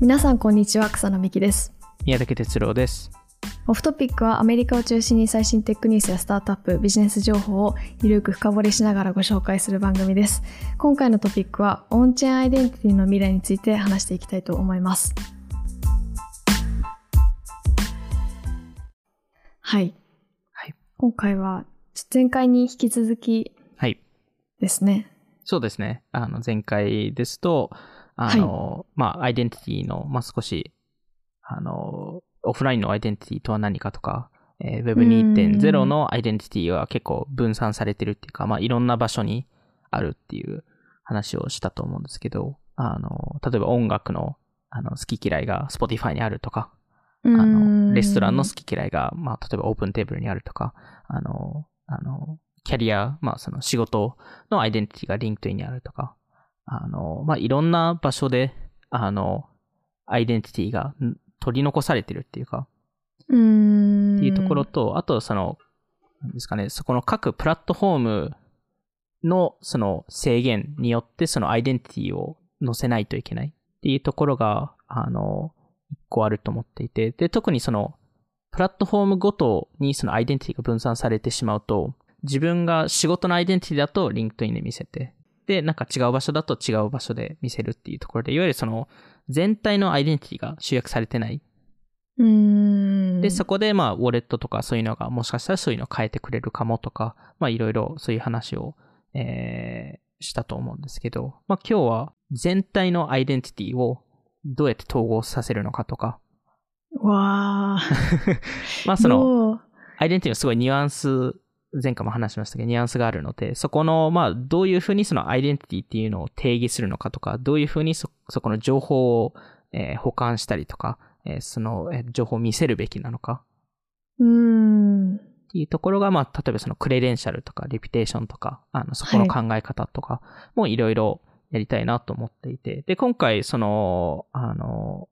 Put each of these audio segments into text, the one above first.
皆さんこんにちは草野美希です宮崎哲郎です。オフトピックはアメリカを中心に最新テックニュースやスタートアップビジネス情報をゆるく深掘りしながらご紹介する番組です今回のトピックはオンチェーンアイデンティティの未来について話していきたいと思いますはい、はい、今回は前回に引き続きはい。ですねそうですね。あの、前回ですと、あの、まあ、アイデンティティの、まあ、少し、あの、オフラインのアイデンティティとは何かとか、えー Web2.0 のアイデンティティは結構分散されてるっていうか、まあ、いろんな場所にあるっていう話をしたと思うんですけど、あの、例えば音楽の、あの、好き嫌いが Spotify にあるとか、ああの、レストランの好き嫌いが、まあ、例えばオープンテーブルにあるとか、あの、あの、キャリア、まあ、その仕事のアイデンティティがリンクトインにあるとか、あの、まあ、いろんな場所で、あの、アイデンティティがん取り残されてるっていうか、うーん。っていうところと、あと、その、なんですかね、そこの各プラットフォームの、その制限によって、そのアイデンティティを載せないといけない。っていうところが、あの、一個あると思っていて、で、特にその、プラットフォームごとにそのアイデンティティが分散されてしまうと、自分が仕事のアイデンティティだとリンクトインで見せて、で、なんか違う場所だと違う場所で見せるっていうところで、いわゆるその、全体のアイデンティティが集約されてない。うーん。で、そこで、まあ、ウォレットとかそういうのが、もしかしたらそういうのを変えてくれるかもとか、まあ、いろいろそういう話を、えー、したと思うんですけど、まあ、今日は全体のアイデンティティをどうやって統合させるのかとか、わあ まあ、その、アイデンティティのすごいニュアンス、前回も話しましたけど、ニュアンスがあるので、そこの、まあ、どういうふうにそのアイデンティティっていうのを定義するのかとか、どういうふうにそ、そこの情報を、えー保管したりとか、えーその、えー情報を見せるべきなのか、うーん。っていうところが、まあ、例えばそのクレデンシャルとか、レピュテーションとか、あの、そこの考え方とかもいろいろやりたいなと思っていて、で、今回、その、あの、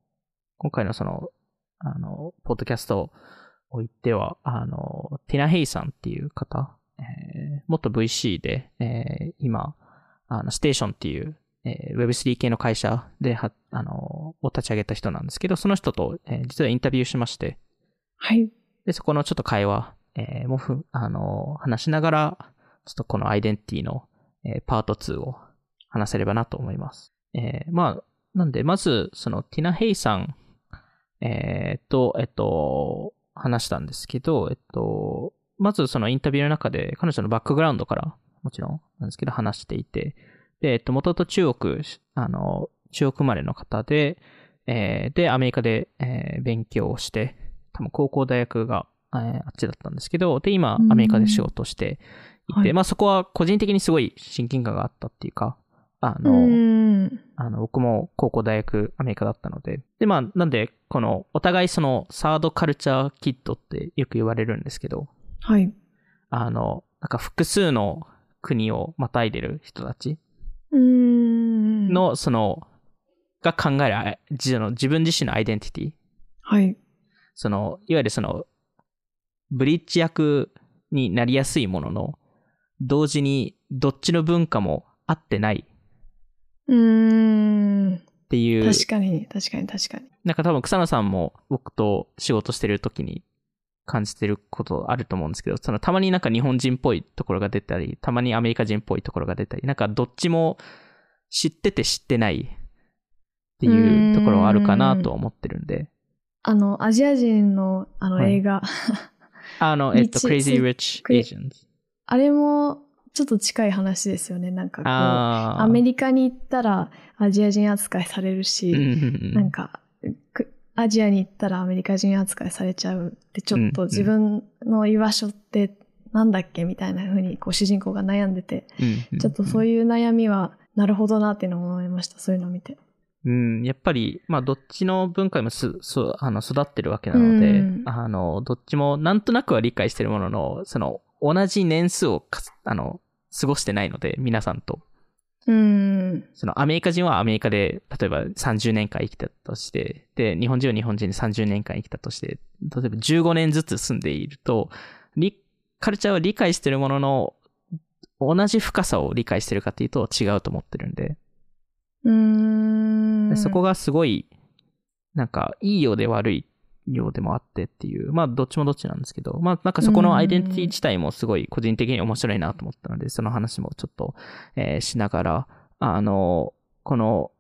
今回のその、あの、ポッドキャストを言っては、あの、ティナ・ヘイさんっていう方、えー元 VC で、えー今、あの、ステーションっていう、えー Web3 系の会社では、あの、を立ち上げた人なんですけど、その人と、えー実はインタビューしまして、はいで、そこのちょっと会話、えーもふ、あの、話しながら、ちょっとこのアイデンティティの、えーパート2を話せればなと思います。えーまあ、なんで、まず、その、ティナ・ヘイさん、えーと、えっと、話したんですけど、えっと、まずそのインタビューの中で、彼女のバックグラウンドから、もちろんなんですけど、話していて、で、えっと、もともと中国、あの、中国生まれの方で、えーで、アメリカで、えー勉強をして、多分高校大学が、えーあっちだったんですけど、で、今う、んアメリカで仕事をしていて、はい。まあそこは個人的にすごい親近感があったっていうか、あうの、あの、僕も高校大学アメリカだったので。で、まあ、なんで、この、お互いその、サードカルチャーキットってよく言われるんですけど、はい。あの、なんか複数の国をまたいでる人たち。うーん。の、その、が考えるあ自の自分自身のアイデンティティ。はい。その、いわゆるその、ブリッジ役になりやすいものの、同時にどっちの文化も合ってないっうーん。ていう。確かに確かに確かに。なんか多分草野さんも僕と仕事してる時に感じてることあると思うんですけど、そのたまになんか日本人っぽいところが出たり、たまにアメリカ人っぽいところが出たり、なんかどっちも知ってて知ってないっていうところはあるかなと思ってるんで、あのアジア人のあのはい。映画、あの、えっと、道 Crazy Rich Asians。あれもちょっと近い話ですよね。なんかこうアメリカに行ったらアジア人扱いされるし、なんかくアジアに行ったらアメリカ人扱いされちゃうってちょっと自分の居場所ってなんだっけみたいな風にこう主人公が悩んでて、ちょっとそういう悩みはなるほどなっていうのを思いましたそういうのを見て。うん、やっぱり、まあ、どっちの文化にもす、そう、あの、育ってるわけなので、うん。あの、どっちもなんとなくは理解してるものの、その、同じ年数をかす、あの、過ごしてないので、皆さんと。うん。その、アメリカ人はアメリカで、例えば30年間生きたとして、で、日本人は日本人で30年間生きたとして、例えば15年ずつ住んでいると、リカルチャーは理解してるものの、同じ深さを理解してるかっていうと違うと思ってるんで、うーん。でそこがすごいなんかいいようで悪いようでもあってっていう、まあどっちもどっちなんですけど、まあなんかそこのアイデンティティ自体もすごい個人的に面白いなと思ったので、その話もちょっと、えーしながら、あの、この、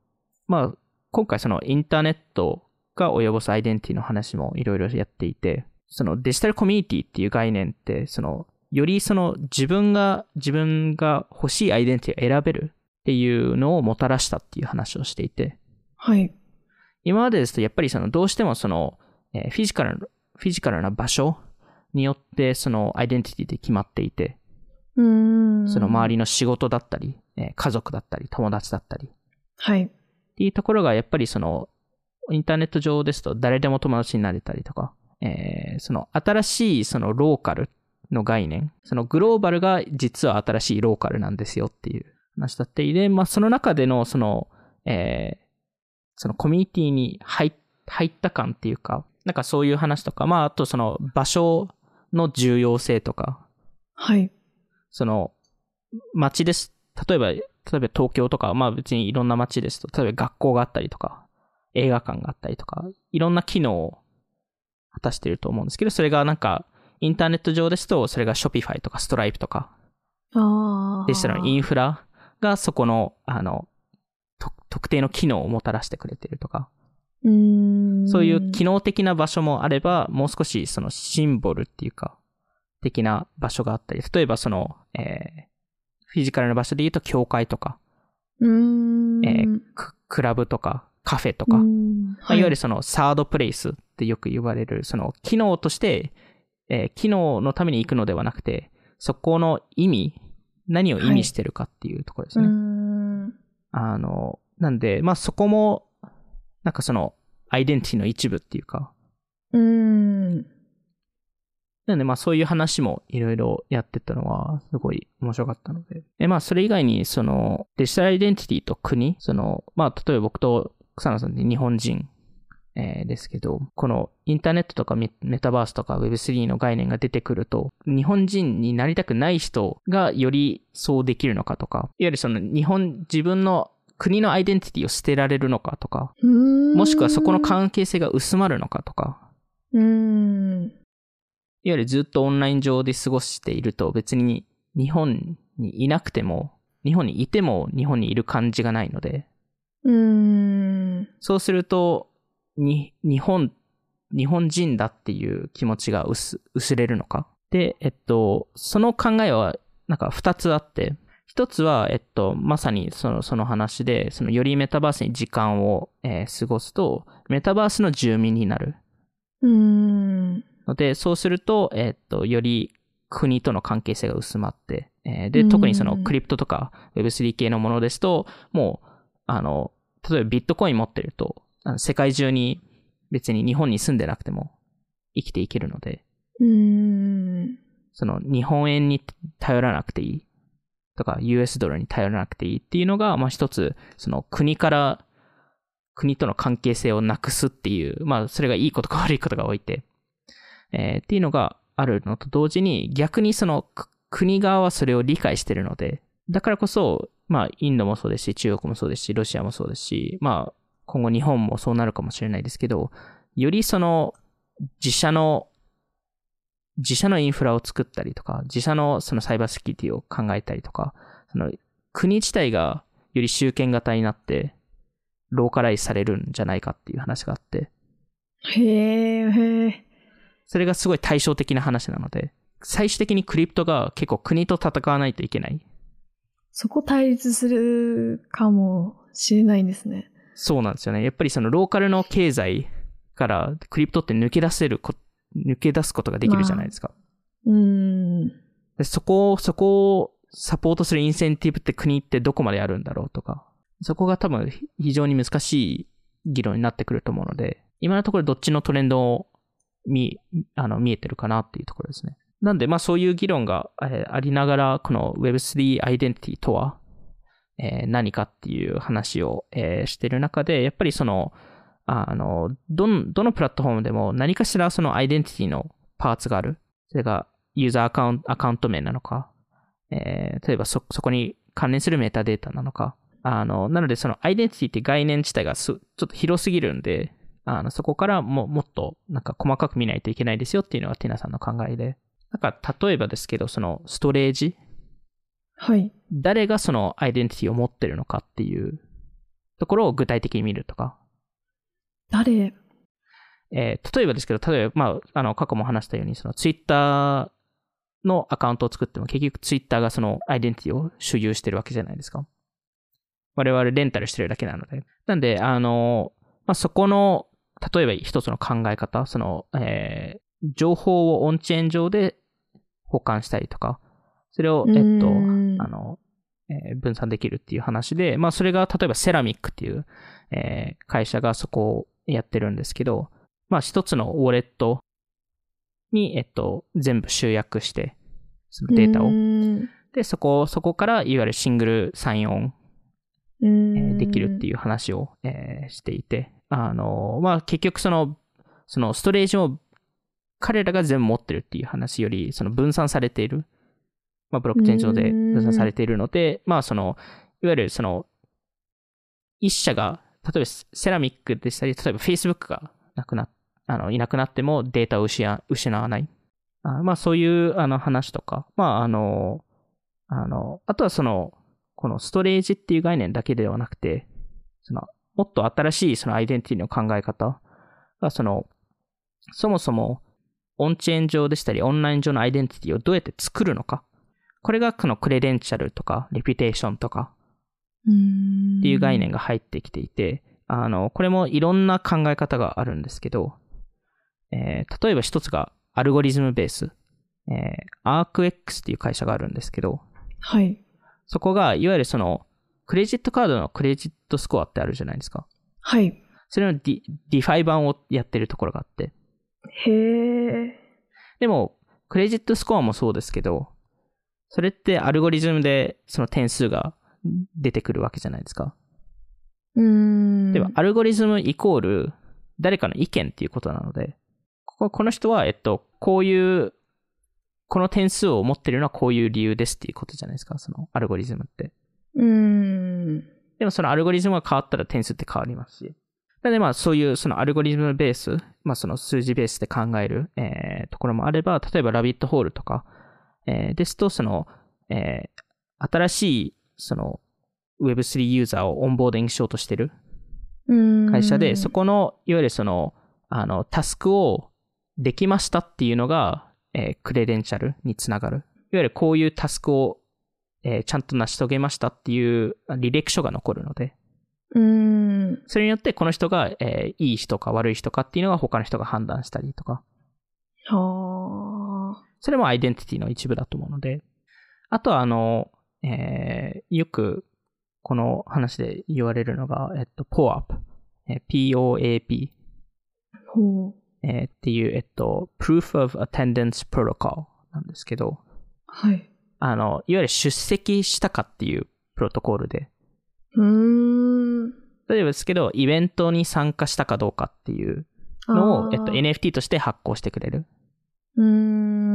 まあ今回そのインターネットが及ぼすアイデンティティの話もいろいろやっていて、そのデジタルコミュニティっていう概念って、その、よりその自分が、自分が欲しいアイデンティティを選べるっていうのをもたらしたっていう話をしていて、はい。今までですとやっぱりそのどうしてもその、えーフィジカルな、フィジカルな場所によってそのアイデンティティで決まっていて。その周りの仕事だったり、えー家族だったり、友達だったり、はい。っていうところがやっぱりそのインターネット上ですと誰でも友達になれたりとか、えーその新しいそのローカルの概念、そのグローバルが実は新しいローカルなんですよっていう話だっていて、まあその中でのその、えーそのコミュニティに入入った感っていうか、なんかそういう話とか、まああとその場所の重要性とか、はい。その、街です。例えば、例えば東京とか、まあ別にいろんな街ですと、例えば学校があったりとか、映画館があったりとか、いろんな機能を果たしていると思うんですけど、それがなんか、インターネット上ですと、それが Shopify とか Stripe とか。デジタルのインフラがそこの、あの、と特定の機能をもたらしてくれているとか、うーん。そういう機能的な場所もあれば、もう少しそのシンボルっていうか、的な場所があったり、例えばその、えーフィジカルな場所で言うと、教会とか、うーん。えーククラブとか、カフェとか、うまんあ、いわゆるそのサードプレイスってよく言われる、その機能として、えー機能のために行くのではなくて、そこの意味、何を意味してるかっていうところですね。うーん。あの、なんで、まあそこも、なんかその、アイデンティティの一部っていうか、うーん。なので、まあそういう話もいろいろやってたのは、すごい面白かったので。で、まあそれ以外に、その、デジタルアイデンティティと国、その、まあ例えば僕と草野さんって日本人、えーですけど、このインターネットとかメメタバースとか Web3 の概念が出てくると、日本人になりたくない人がよりそうできるのかとか、いわゆるその日本、自分の国のアイデンティティを捨てられるのかとか、もしくはそこの関係性が薄まるのかとか、うーん。いわゆるずっとオンライン上で過ごしていると別に日本にいなくても、日本にいても日本にいる感じがないので、うーん。そうすると、に、日本、日本人だっていう気持ちが薄、薄れるのか。で、えっと、その考えはなんか二つあって、一つは、えっと、まさにその、その話で、そのよりメタバースに時間を、えー過ごすと、メタバースの住民になる。うーん。ので、そうすると、えーっと、より国との関係性が薄まって、えーで、うん特にそのクリプトとか Web3 系のものですと、もう、あの、例えばビットコイン持ってると、あの世界中に別に日本に住んでなくても生きていけるので、うーん。その日本円に頼らなくていいとか US ドルに頼らなくていいっていうのが、まあ一つ、その国から国との関係性をなくすっていう、まあそれがいいことか悪いことが多いて、えーっていうのがあるのと同時に逆にその国側はそれを理解してるので、だからこそ、まあインドもそうですし、中国もそうですし、ロシアもそうですし、まあ今後日本もそうなるかもしれないですけど、よりその自社の自社のインフラを作ったりとか、自社のそのサイバーセキュリティを考えたりとか、その国自体がより集権型になって、ローカライズされるんじゃないかっていう話があって、へえ、へえ。それがすごい対照的な話なので、最終的にクリプトが結構国と戦わないといけない。そこ対立するかもしれないんですね。そうなんですよね。やっぱりそのローカルの経済からクリプトって抜け出せるこ、抜け出すことができるじゃないですか。うーん。でそこを、そこをサポートするインセンティブって国ってどこまであるんだろうとか、そこが多分非常に難しい議論になってくると思うので、今のところどっちのトレンドを見、あの、見えてるかなっていうところですね。なんで、まあそういう議論が、えーありながら、この Web3 アイデンティティとは、えー何かっていう話を、えーしてる中で、やっぱりその、あの、どの、どのプラットフォームでも何かしらそのアイデンティティのパーツがある。それがユーザーアカウント、アカウント名なのか、えー例えばそ、そこに関連するメタデータなのか。あの、なのでそのアイデンティティって概念自体がすちょっと広すぎるんで、あの、そこからももっとなんか細かく見ないといけないですよっていうのがティナさんの考えで。なんか例えばですけど、そのストレージ、はい。誰がそのアイデンティティを持ってるのかっていうところを具体的に見るとか。誰？えー例えばですけど、例えば、まあ、あの、過去も話したように、そのツイッターのアカウントを作っても結局ツイッターがそのアイデンティティを所有してるわけじゃないですか。我々レンタルしてるだけなので。なんで、あの、まあ、そこの、例えば一つの考え方、その、えー情報をオンチェーン上で保管したりとか、それを、えっと、あの、えー分散できるっていう話で、まあ、それが例えばセラミックっていう、えー会社がそこをやってるんですけど、まあ、一つのウォレットに、えっと、全部集約して、そのデータを。で、そこ、そこから、いわゆるシングルサインオン、えんーできるっていう話を、えーしていて、あの、まあ、結局その、そのストレージを彼らが全部持ってるっていう話より、その分散されている、まあ、ブロックチェーン上で分散されているので、まあ、その、いわゆるその、一社が、例えばセラミックでしたり、例えば Facebook がなくなあの、いなくなってもデータを失わ失わない。あまあ、そういうあの話とか、まあ、あの、あの、あとはその、このストレージっていう概念だけではなくて、その、もっと新しいそのアイデンティティの考え方が、その、そもそもオンチェーン上でしたり、オンライン上のアイデンティティをどうやって作るのか。これがこのクレデンシャルとか、レピュテーションとかっていう概念が入ってきていて、あの、これもいろんな考え方があるんですけど、えー例えば一つがアルゴリズムベース、えー、ArcX っていう会社があるんですけど、はい。そこが、いわゆるその、クレジットカードのクレジットスコアってあるじゃないですか。はい。それのディ DeFi 版をやってるところがあって。へえ。でも、クレジットスコアもそうですけど、それってアルゴリズムでその点数が出てくるわけじゃないですか。うーん。では、アルゴリズムイコール誰かの意見っていうことなので、こここの人は、えっと、こういう、この点数を持ってるのはこういう理由ですっていうことじゃないですか、そのアルゴリズムって。うーん。でもそのアルゴリズムが変わったら点数って変わりますし。なのでまあそういうそのアルゴリズムベース、まあその数字ベースで考える、えーところもあれば、例えば RabbitHole とか、えーですとその、えー新しいその Web3 ユーザーを onboarding しようとしてる。会社で、そこのいわゆるその、あの、タスクをできましたっていうのが、えークレデンシャルにつながる。いわゆるこういうタスクを、えーちゃんと成し遂げましたっていう履歴書が残るので、うーん。それによってこの人が、えーいい人か悪い人かっていうのが他の人が判断したりとか、はあ。それもアイデンティティの一部だと思うので、あとはあの、えーよくこの話で言われるのが、えっと、POAP、えー POAP。えーっていう、えっと、Proof of Attendance Protocol なんですけど、はい。あの、いわゆる出席したかっていうプロトコールで、うーん。例えばですけど、イベントに参加したかどうかっていうのを、えっと、NFT として発行してくれる。うーん。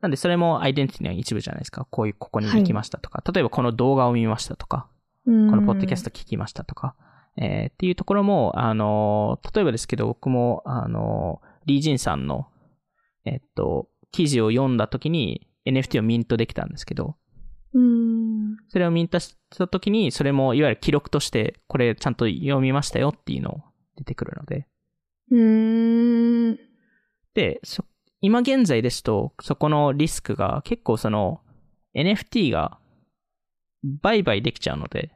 なんで、それもアイデンティティの一部じゃないですか。こういう、ここに行きましたとか、例えばこの動画を見ましたとか、ここのポッドキャスト聞きましたとか、えーっていうところも、あの、例えばですけど、僕も、あの、リージンさんの、えっと、記事を読んだ時に NFT をミントできたんですけど、うーん。それをミントした時に、それもいわゆる記録として、これちゃんと読みましたよっていうのを出てくるので、うーん。で、そ今現在ですと、そこのリスクが結構その NFT が売買できちゃうので、いわ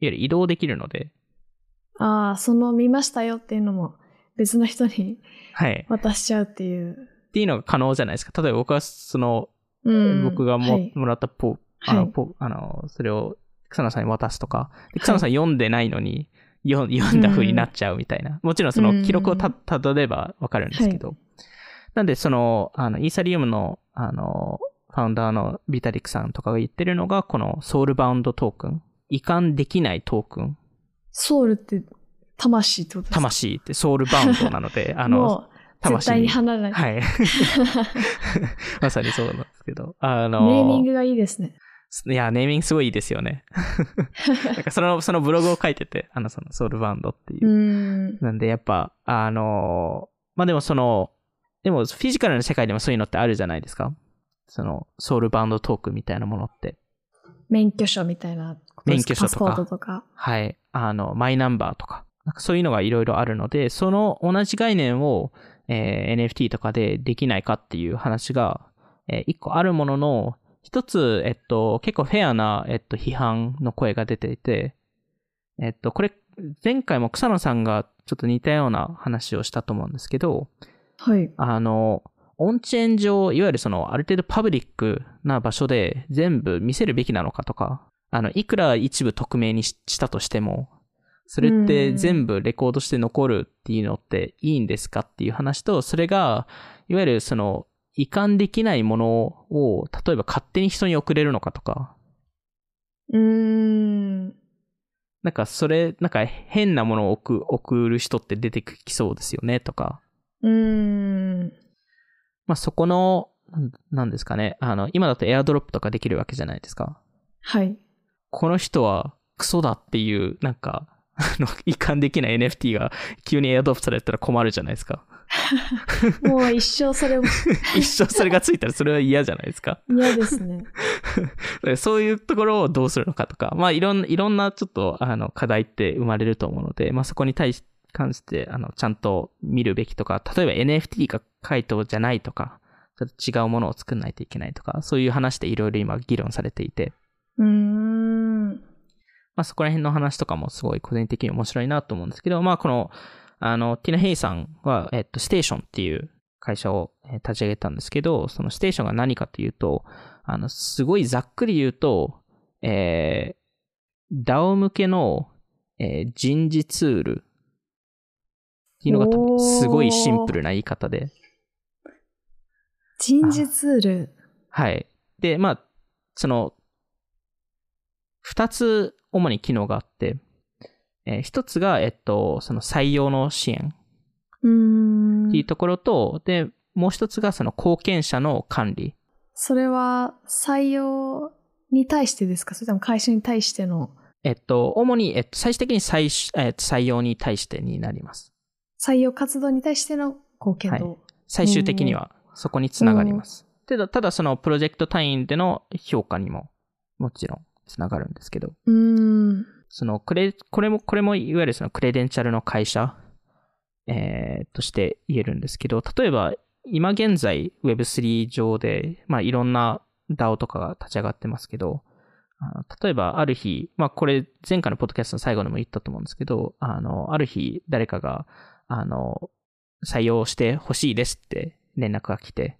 ゆる移動できるので、ああ、その見ましたよっていうのも別の人にはい。渡しちゃうっていう。っていうのが可能じゃないですか。例えば僕はその、うん。僕がも,、はいもらったポ、あの、はいポ、あの、それを草野さんに渡すとか、で草野さん読んでないのに、よ読んだ風になっちゃうみたいな。もちろんその記録をた、たどればわかるんですけど。なんでその、あの、イーサリウムの、あの、ファウンダーのビタリックさんとかが言ってるのが、このソウルバウンドトークン。移管できないトークン。ソウルって魂ってことですか？魂ってソウルバウンドなので、あの、絶対に離れない。はい。まさにそうなんですけど。あの、ネーミングがいいですね。いや、ネーミングすごいいいですよね。なんかその、そのブログを書いてて、あの、そのソウルバンドっていう。うん。なんでやっぱ、あのまあ、でもその、でもフィジカルの世界でもそういうのってあるじゃないですか。その、ソウルバンドトークみたいなものって。免許証みたいな免許証とかパスポートとか？はい。あの、マイナンバーとか。なんかそういうのがいろいろあるので、その同じ概念を、えー NFT とかでできないかっていう話が、えー一個あるものの、一つ、えっと、結構フェアな、えっと、批判の声が出ていて、えっと、これ、前回も草野さんがちょっと似たような話をしたと思うんですけど、はい。あの、オンチェーン上、いわゆるその、ある程度パブリックな場所で全部見せるべきなのかとか、あの、いくら一部匿名にししたとしても、それって全部レコードして残るっていうのっていいんですかっていう話と、それが、いわゆるその、移管できないものを、例えば勝手に人に送れるのかとか、うーん。なんかそれ、なんか変なものを送送る人って出てきそうですよねとか、うーん。まあそこの、なんですかね、あの、今だとエアドロップとかできるわけじゃないですか。はい。この人はクソだっていう、なんか、あの、移管できない NFT が急にエアドロップされたら困るじゃないですか。もう一生それも 一生それがついたらそれは嫌じゃないですか。嫌ですね。で そういうところをどうするのかとか、まあいろんいろんなちょっとあの課題って生まれると思うので、まあそこに対し関してあのちゃんと見るべきとか、例えば NFT が回答じゃないとか、ちょっと違うものを作んないといけないとか、そういう話でいろいろ今議論されていて、うーん。まあそこら辺の話とかもすごい個人的に面白いなと思うんですけど、まあこの、あの、ティナ・ヘイさんは、えっと、ステーションっていう会社をえー立ち上げたんですけど、そのステーションが何かというと、あの、すごいざっくり言うと、えー、DAO 向けの、えー人事ツールいうのがすごいシンプルな言い方で、人事ツール。はい。で、まあ、その、二つ主に機能があって、えー一つが、えっと、その採用の支援うーんっていうところと、で、もう一つがその貢献者の管理。それは採用に対してですか？それとも会社に対してのえっと、主に、えっと、最終的に採,、えっと、採用に対してになります。採用活動に対しての貢献度。最終的にはそこにつながります。ただ、ただそのプロジェクト単位での評価にももちろんつながるんですけど、うーん。そのクレ、これも、これもいわゆるそのクレデンチャルの会社、えーとして言えるんですけど、例えば今現在 Web3 上で、まあいろんな DAO とかが立ち上がってますけど、例えばある日、まあこれ前回のポッドキャストの最後でも言ったと思うんですけど、あの、ある日誰かが、あの、採用してほしいですって連絡が来て、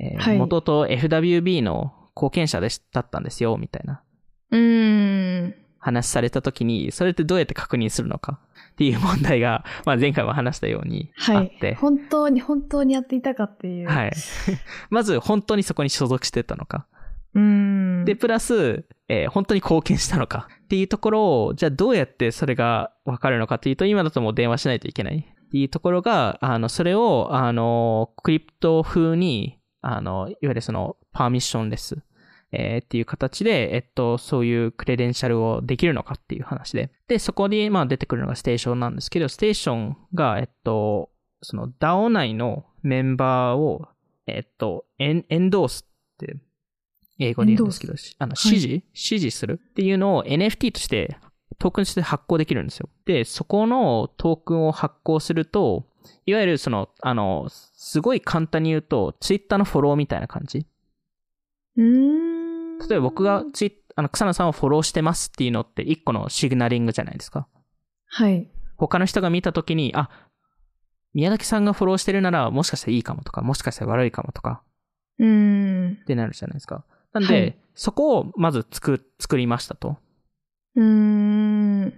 えーはい元々 FWB の貢献者でしだったんですよ、みたいな。うーん。話されたときに、それってどうやって確認するのかっていう問題が、まあ前回も話したようにあはいって、。本当に、本当にやっていたかっていう。はい。まず本当にそこに所属してたのか。うーん。で、プラス、えー本当に貢献したのかっていうところを、じゃあどうやってそれがわかるのかっていうと、今だともう電話しないといけないいうところが、あの、それを、あの、クリプト風に、あの、いわゆるその、パーミッションレス、えーっていう形で、えっと、そういうクレデンシャルをできるのかっていう話で。で、そこに、まあ出てくるのがステーションなんですけど、ステーションが、えっと、その DAO 内のメンバーを、えっと、エンエンドースって、英語で言うんですけど、あの、はい。指示、指示するっていうのを NFT として、トークンとして発行できるんですよ。で、そこのトークンを発行すると、いわゆるその、あの、すごい簡単に言うと、Twitter のフォローみたいな感じ。うーん。例えば僕がツイあの、草野さんをフォローしてますっていうのって一個のシグナリングじゃないですか。はい。他の人が見たときに、あ、宮崎さんがフォローしてるなら、もしかしたらいいかもとか、もしかしたら悪いかもとか、うーん。ってなるじゃないですか。なんで、はいそこをまず作、作りましたと。うーん。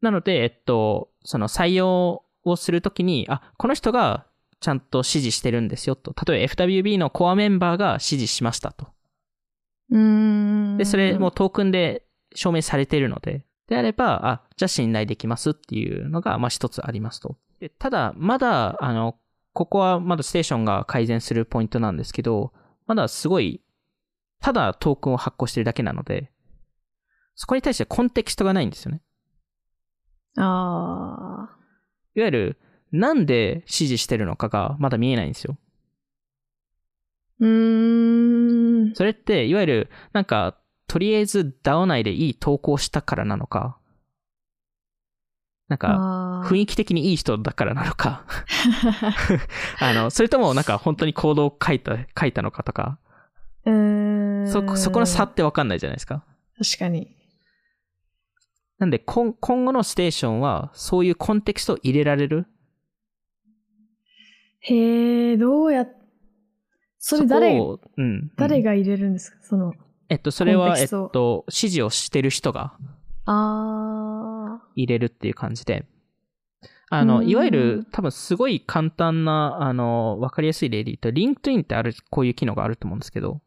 なので、えっと、その採用をするときに、あ、この人がちゃんと指示してるんですよと。例えば FWB のコアメンバーが指示しましたと。うーん。で、それもトークンで証明されているので、であれば、あ、じゃあ信頼できますっていうのが、まあ一つありますと。でただ、まだ、あの、ここはまだステーションが改善するポイントなんですけど、まだすごい、ただトークンを発行してるだけなので、そこに対してコンテキストがないんですよね。あいわゆる、なんで指示してるのかがまだ見えないんですよ。ー。うーん。それって、いわゆる、なんか、とりあえず DAO 内でいい投稿したからなのか、なんか、あ雰囲気的にいい人だからなのか、あの、それともなんか本当に行動を書いた、書いたのかとか、うーん。そ、そこの差ってわかんないじゃないですか。確かに。なんで、今今後のステーションは、そういうコンテキストを入れられる？へえ、どうやっ、それ誰、こをうん。うん誰が入れるんですか？その、えっと、それは、えっと、指示をしてる人があ入れるっていう感じで、あの、うんいわゆる、多分すごい簡単な、あの、わかりやすい例で言うと、LinkedIn ってある、こういう機能があると思うんですけど、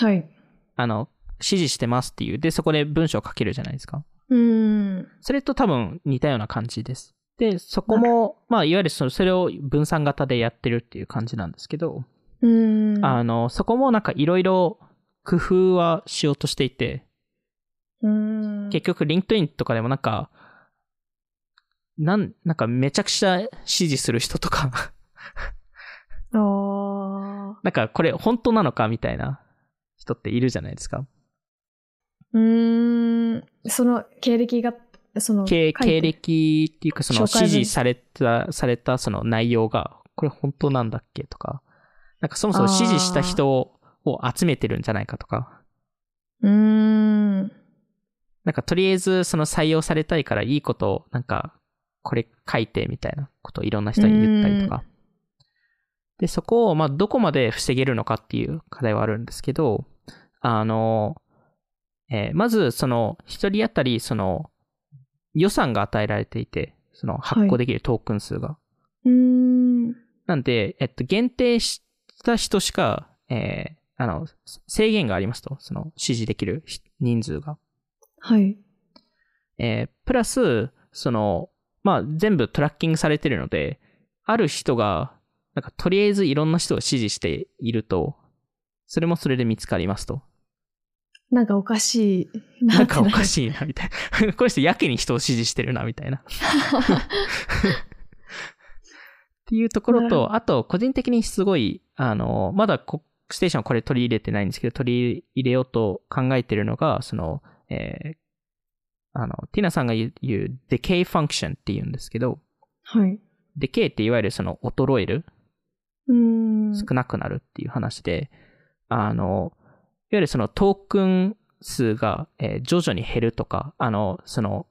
ー。はい。あの、指示してますっていう、で、そこで文章を書けるじゃないですか。うん。それと多分似たような感じです。で、そこも、まあ、いわゆるそのそれを分散型でやってるっていう感じなん。ですけど、うん。あの、そこもなん。かいろいろ工夫はしようとしていて、うん。結局 LinkedIn とかでもなん。か、なん、なん。かめちゃくちゃ指示する人とか、ああ。なん。かこれ本当なのかみたいな人っているじゃないですか。うーん。その経歴が、その、経経歴っていうかその指示された、されたその内容が、これ本当なんだっけとか、なんかそもそも指示した人を集めてるんじゃないかとか、うーん。なんかとりあえずその採用されたいからいいことを、なんかこれ書いてみたいなことをいろんな人に言ったりとか。で、そこをまあどこまで防げるのかっていう課題はあるんですけど、あの、えーまずその一人当たりその予算が与えられていて、その発行できるトークン数が。うーん。なんで、えっと、限定した人しか、えーあの、制限がありますと、その指示できる人数が。はい。えープラス、その、まあ、全部トラッキングされてるので、ある人が、なんか、とりあえずいろんな人を指示していると、それもそれで見つかりますと。なんかおかしい。なんかおかい。しいな、みたいな。この人やけに人を指示してるな、みたいな。っていうところと、あと、個人的にすごい、あの、まだこステーションはこれ取り入れてないんですけど、取り入れようと考えてるのが、その、えーあの、ティナさんが言う decay function って言うんですけど、はい。decay っていわゆるその衰える、うーん。少なくなるっていう話で、あの、ゆるそのトークン数が、えー徐々に減るとか、あの、その、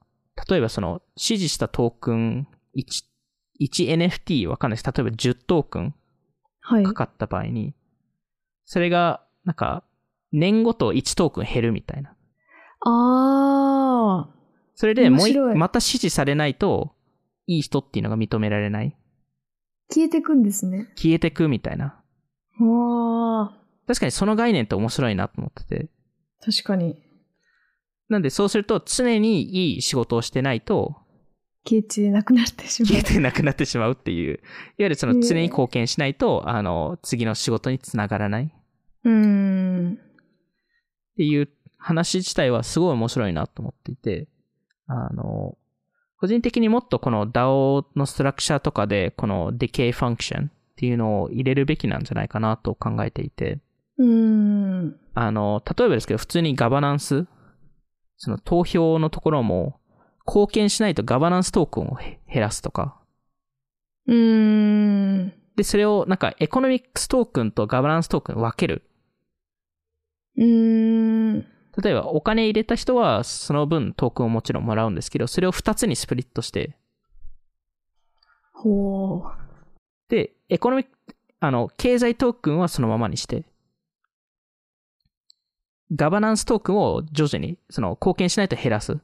例えばその指示したトークン1、1NFT わかんないです。例えば10トークンはい。かかった場合に、それが、なんか、年ごと1トークン減るみたいな。ああ。それでもうまた指示されないと、いい人っていうのが認められない。消えてくんですね。消えてくみたいな。わあ。確かにその概念って面白いなと思ってて。確かに。なんでそうすると常にいい仕事をしてないと消えてなくなってしまう。消えてなくなってしまうっていう。いわゆるその常に貢献しないと、あの、次の仕事につながらないっうーん。ていう話自体はすごい面白いなと思っていて、あの、個人的にもっとこの DAO のストラクチャーとかでこの decay function っていうのを入れるべきなんじゃないかなと考えていて、うーん。あの、例えばですけど、普通にガバナンス、その投票のところも、貢献しないと governance token をへ減らすとか。うーん。で、それをなんか economics token と governance token 分ける。うーん。例えばお金入れた人はその分トークンをもちろんもらうんですけど、それを2つに split して、ほう。で、エコノミック、あの、経済トークンはそのままにして、ガバナンストークンを徐々に、その、貢献しないと減らす。う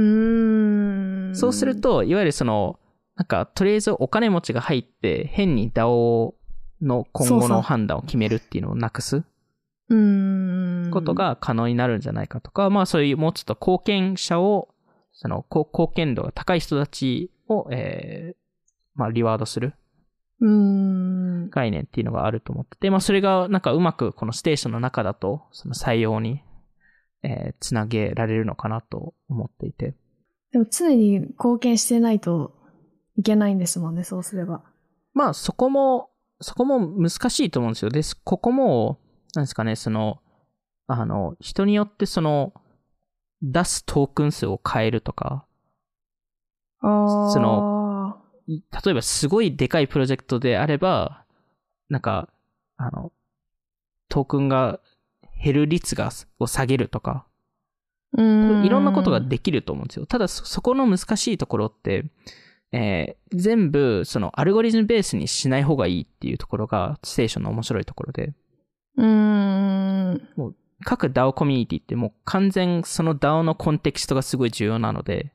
ーん。そうすると、いわゆるその、なんか、とりあえずお金持ちが入って、変に DAO の今後の判断を決めるっていうのをなくすうーん。こと。が可能になるんじゃないかとか、まあそういうもうちょっと貢献者を、その、こ貢献度が高い人たちを、えー、まあリワードする。概念っていうのがあると思ってて、まあそれがなんかうまくこのステーションの中だと、その採用に、えーつなげられるのかなと思っていて。でも常に貢献してないといけないんですもんね、そうすれば。まあそこも、そこも難しいと思うんですよ。で、ここも、なんですかね、その、あの、人によってその、出すトークン数を変えるとか。その、い例えばすごいでかいプロジェクトであれば、なんか、あの、トークンが減る率が、を下げるとか、いろんなことができると思うんですよ。ただそ、そこの難しいところって、えー全部、そのアルゴリズムベースにしない方がいいっていうところが、ステーションの面白いところで、うーん。各 DAO コミュニティってもう完全その DAO のコンテキストがすごい重要なので、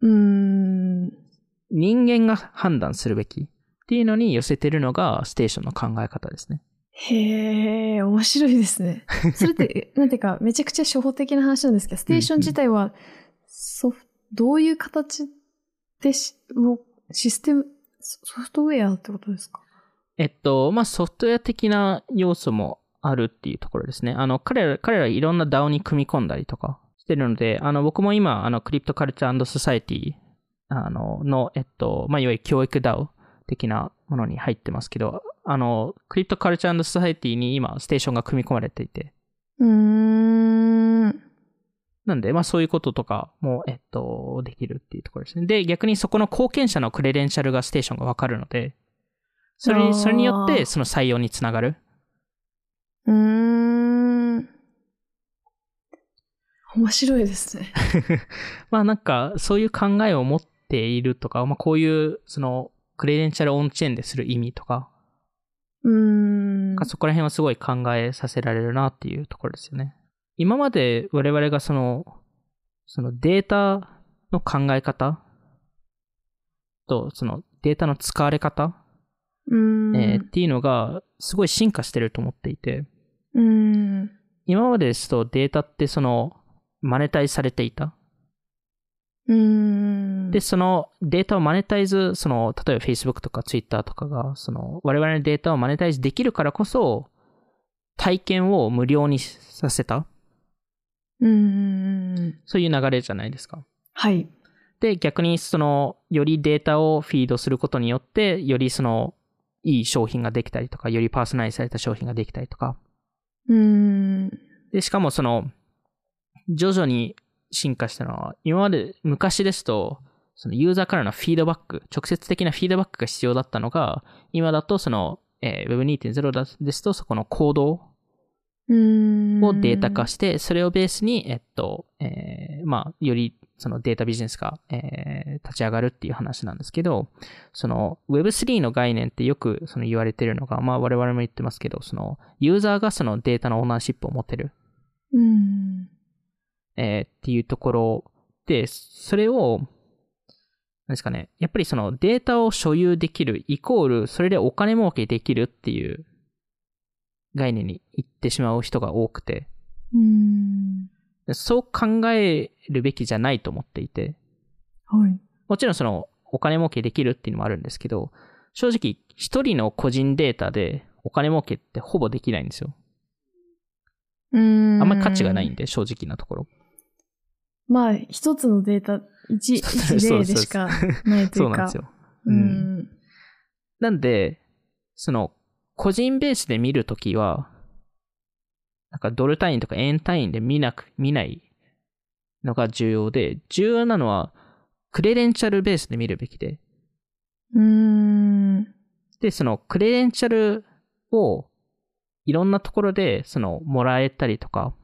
うーん。人間が判断するべきっていうのに寄せてるのがステーションの考え方ですね。へえ、面白いですね。それって、なんていうか、めちゃくちゃ初歩的な話なんですけど、ステーション自体は、ソフどういう形でし、もうシステム、ソソフトウェアってことですか？えっと、まあ、ソフトウェア的な要素もあるっていうところですね。あの、彼ら、彼らいろんな DAO に組み込んだりとかしてるので、あの、僕も今、あの、 Crypto Culture Society、あの、の、えっと、まあ、いわゆる教育 DAO 的なものに入ってますけど、あの、 Crypto Culture Society に今、ステーションが組み込まれていて、うーん。なんで、まあそういうこととかも、えっと、できるっていうところですね。で、逆にそこの貢献者の credential がステーションがわかるので、それに、それによってその採用につながる。うーん。面白いですね。まあなんか、そういう考えを持っているとか、まあこういう、その、クレデンシャルオンチェーンでする意味とか、うーん。そこら辺はすごい考えさせられるなっていうところですよね。今まで我々がその、そのデータの考え方と、そのデータの使われ方うーん。えーっていうのがすごい進化してると思っていて、うーん。今までですとデータってそのマネタイズされていた。で、そのデータをマネタイズ、その、例えば Facebook とか Twitter とかが、その我々のデータをマネタイズできるからこそ、体験を無料にさせた。うーん。そういう流れじゃないですか。はい。で、逆にその、よりデータをフィードすることによって、よりその、いい商品ができたりとか、よりパーソナライズされた商品ができたりとか、うーん。で、しかもその、徐々に進化したのは、今まで、昔ですと、そのユーザーからのフィードバック、直接的なフィードバックが必要だったのが、今だとその、えー Web2.0 だですと、そこのコードうーん。をデータ化して、それをベースに、えっと、えーまあ、よりそのデータビジネスが、えー立ち上がるっていう話なんですけど、その Web3 の概念ってよくその言われてるのが、まあ我々も言ってますけど、そのユーザーがそのデータのオーナーシップを持てる。うーん。えーっていうところで、それを、何ですかね、やっぱりそのデータを所有できるイコール、それでお金儲けできるっていう概念に行ってしまう人が多くて、うーん。そう考えるべきじゃないと思っていて、はい。もちろんそのお金儲けできるっていうのもあるんですけど、正直一人の個人データでお金儲けってほぼできないんですよ。うーん。あんまり価値がないんで、正直なところ。まあ、一つのデータ、一、一例でしかないというか。そうなんですよ。うーん。なんで、その、個人ベースで見るときは、なんかドル単位とか円単位で見なく、見ないのが重要で、重要なのは、クレデンシャルベースで見るべきで、うーん。で、そのクレデンシャルをいろんなところで、その、もらえたりとか、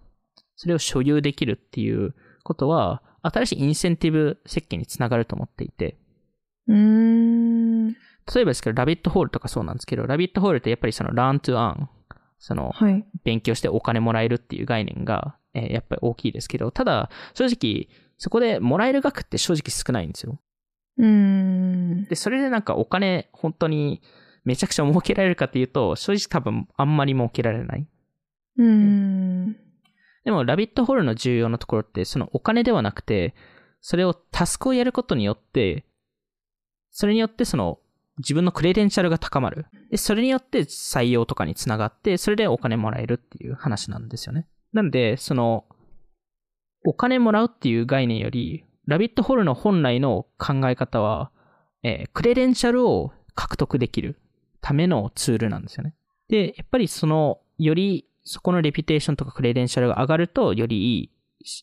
それを所有できるっていうことは、新しいインセンティブ設計につながると思っていて、うーん。例えばですけど、ラビットホールとかそうなんですけど、ラビットホールってやっぱりその learn to earn、その、はい。勉強してお金もらえるっていう概念が、えーやっぱり大きいですけど、ただ、正直、そこでもらえる額って正直少ないんですよ。うーん。で、それでなんかお金、本当にめちゃくちゃ儲けられるかっていうと、正直多分あんまり儲けられない。うーん。でも、ラビットホールの重要なところって、そのお金ではなくて、それをタスクをやることによって、それによってその自分のクレデンシャルが高まる。で、それによって採用とかにつながって、それでお金もらえるっていう話なんですよね。なんで、その、お金もらうっていう概念より、ラビットホールの本来の考え方は、えークレデンシャルを獲得できるためのツールなんですよね。で、やっぱりその、よりそこのレピュテーションとかクレデンシャルが上がると、よりいい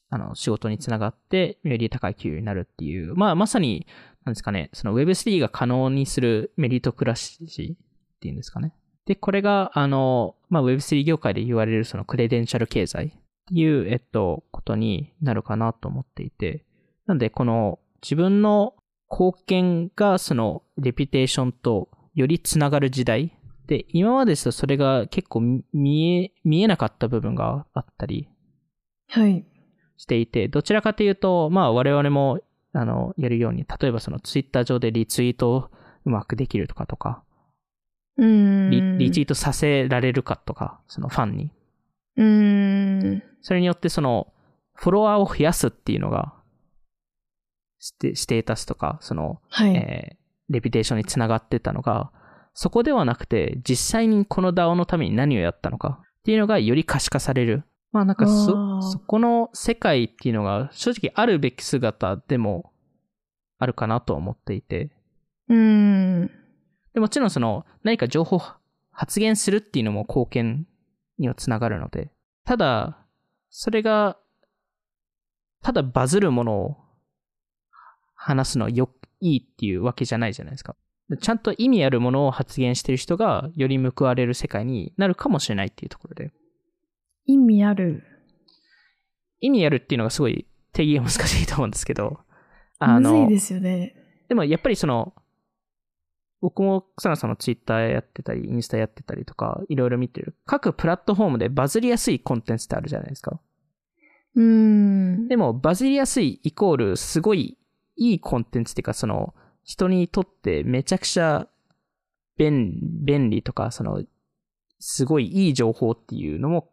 あの仕事につながって、より高い給与になるっていう、まあまさに、なんですかね、その Web3 が可能にするメリットクラッシュっていうんですかね。で、これが、あの、まあ Web3 業界で言われるそのクレデンシャル経済っていう、えっと、ことになるかなと思っていて、なんで、この自分の貢献がそのレピュテーションとよりつながる時代で、今までですとそれが結構見え、見えなかった部分があったりはい。していて、どちらかというと、まあ我々も、あの、やるように、例えばそのツイッター上でリツイートをうまくできるとかとか、うーん。リリツイートさせられるかとか、そのファンに。うーん。それによってその、フォロワーを増やすっていうのが、ステステータスとか、その、はい。えーレピュテーションにつながってたのが、そこではなくて、実際にこの DAO のために何をやったのかっていうのがより可視化される。まあなんかあそー、そこの世界っていうのが正直あるべき姿でもあるかなと思っていて。うーん。でもちろんその何か情報発言するっていうのも貢献にはつながるので。ただ、それが、ただバズるものを話すのはよ、いいっていうわけじゃないじゃないですか。ちゃんと意味あるものを発言してる人がより報われる世界になるかもしれないっていうところで。意味ある。意味あるっていうのがすごい定義が難しいと思うんですけど。むずいですよね。でもやっぱりその、僕も草野さんのツイッターやってたり、インスタやってたりとか、いろいろ見てる。各プラットフォームでバズりやすいコンテンツってあるじゃないですか。うーん。でも、バズりやすいイコール、すごいいいコンテンツっていうか、その、人にとってめちゃくちゃ便便利とか、その、すごいいい情報っていうのも、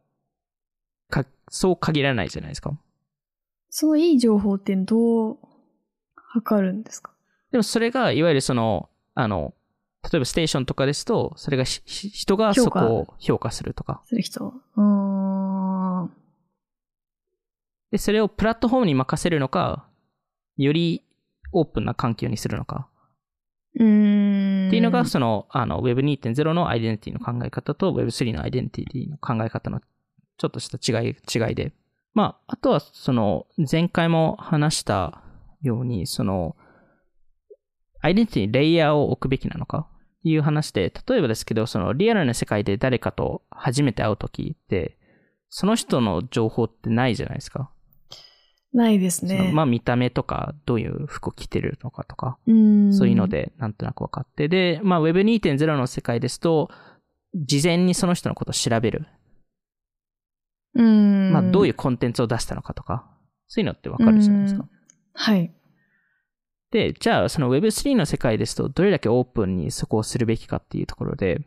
か、そう限らないじゃないですか。そのいい情報ってどう測るんですか？でもそれが、いわゆるその、あの、例えばステーションとかですと、それが人がそこを評価するとか。する人。うーん。で、それをプラットフォームに任せるのか、よりオープンな環境にするのか。うーん。っていうのが、その、あの、Web2.0 のアイデンティティの考え方と Web3 のアイデンティティの考え方のちょっとした違い、違いで。まあ、あとは、その、前回も話したように、その、アイデンティティにレイヤーを置くべきなのか？いう話で、例えばですけど、そのリアルな世界で誰かと初めて会うときって、その人の情報ってないじゃないですか。ないですね。まあ見た目とか、どういう服着てるのかとか、う。そういうの。でなんとなく分かって。で、まあ Web2.0 の世界ですと、事前にその人のことを調べる。うーん。まあどういいうコンテンツを出したのかとか、そういうのって分かるじゃないですか。はい。で、じゃあその Web3 の世界ですと、どれだけオープンにそこをするべきかっていうところで、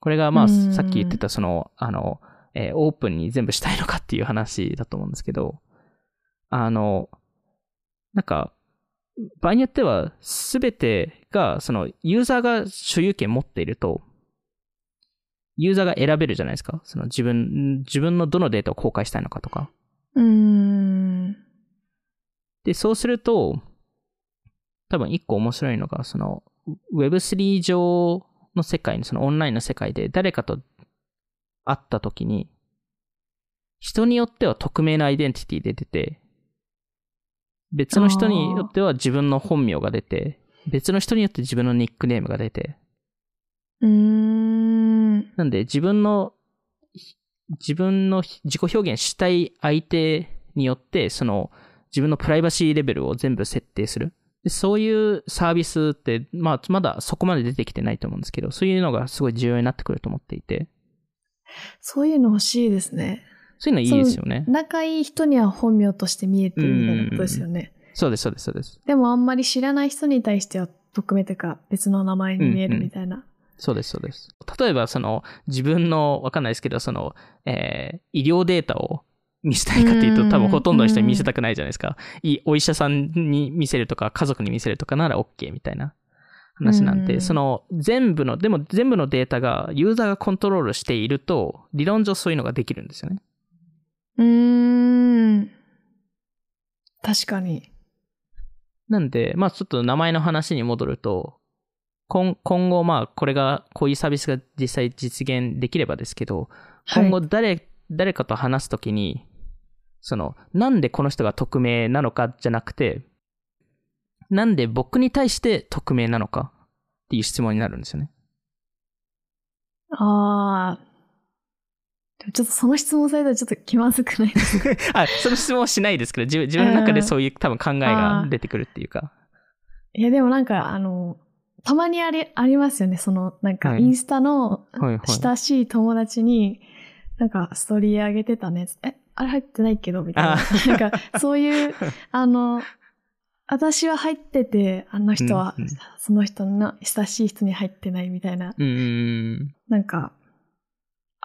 これがまあうんさっき言ってたその、あの、えーオープンに全部したいのかっていう話だと思うんですけど、あの、なんか、場合によっては、すべてが、その、ユーザーが所有権持っていると、ユーザーが選べるじゃないですか。その自分、自分のどのデータを公開したいのかとか。うーん。で、そうすると、多分一個面白いのが、その、Web3 上の世界に、そのオンラインの世界で誰かと会った時に、人によっては匿名のアイデンティティで出て、別の人によっては自分の本名が出て、別の人によって自分のニックネームが出て、うーん。なんで自分の、自分の自己表現したい相手によって、その自分のプライバシーレベルを全部設定する。でそういうサービスって、まあ、まだそこまで出てきてないと思うんですけど、そういうのがすごい重要になってくると思っていて、そういうの欲しいですね。そういうのいいですよね。仲いい人には本名として見えてるみたいなことですよね。そうです、そうです、そうです。でもあんまり知らない人に対しては匿名というか別の名前に見えるみたいな。そうです、そうです。例えば、その、自分の、わかんないですけど、その、えー医療データを見せたいかっていうと、うん多分ほとんどの人に見せたくないじゃないですか。いいお医者さんに見せるとか、家族に見せるとかなら OK みたいな話なんで、うんその全部の、でも全部のデータがユーザーがコントロールしていると、理論上そういうのができるんですよね。うーん。確かに。なんで、まあちょっと名前の話に戻ると、今今後まあこれが、こういうサービスが実際実現できればですけど、今後はい誰、誰かと話すときに、その、なんでこの人が匿名なのかじゃなくて、なんで僕に対して匿名なのかっていう質問になるんですよね。ああ。ちょっとその質問されたらちょっと気まずくないですか？あ、その質問はしないですけど、自分自分の中でそういう多分考えが出てくるっていうか。いや、でもなんか、あの、たまにあり、ありますよね。その、なんか、はいインスタの。親しい友達に、なんか、ストーリー上げてたね。え、あれ入ってないけど、みたいなあ。なんか、そういう、あの、私は入ってて、あの人はうんうん、その人の親しい人に入ってないみたいな、うんうんなんか、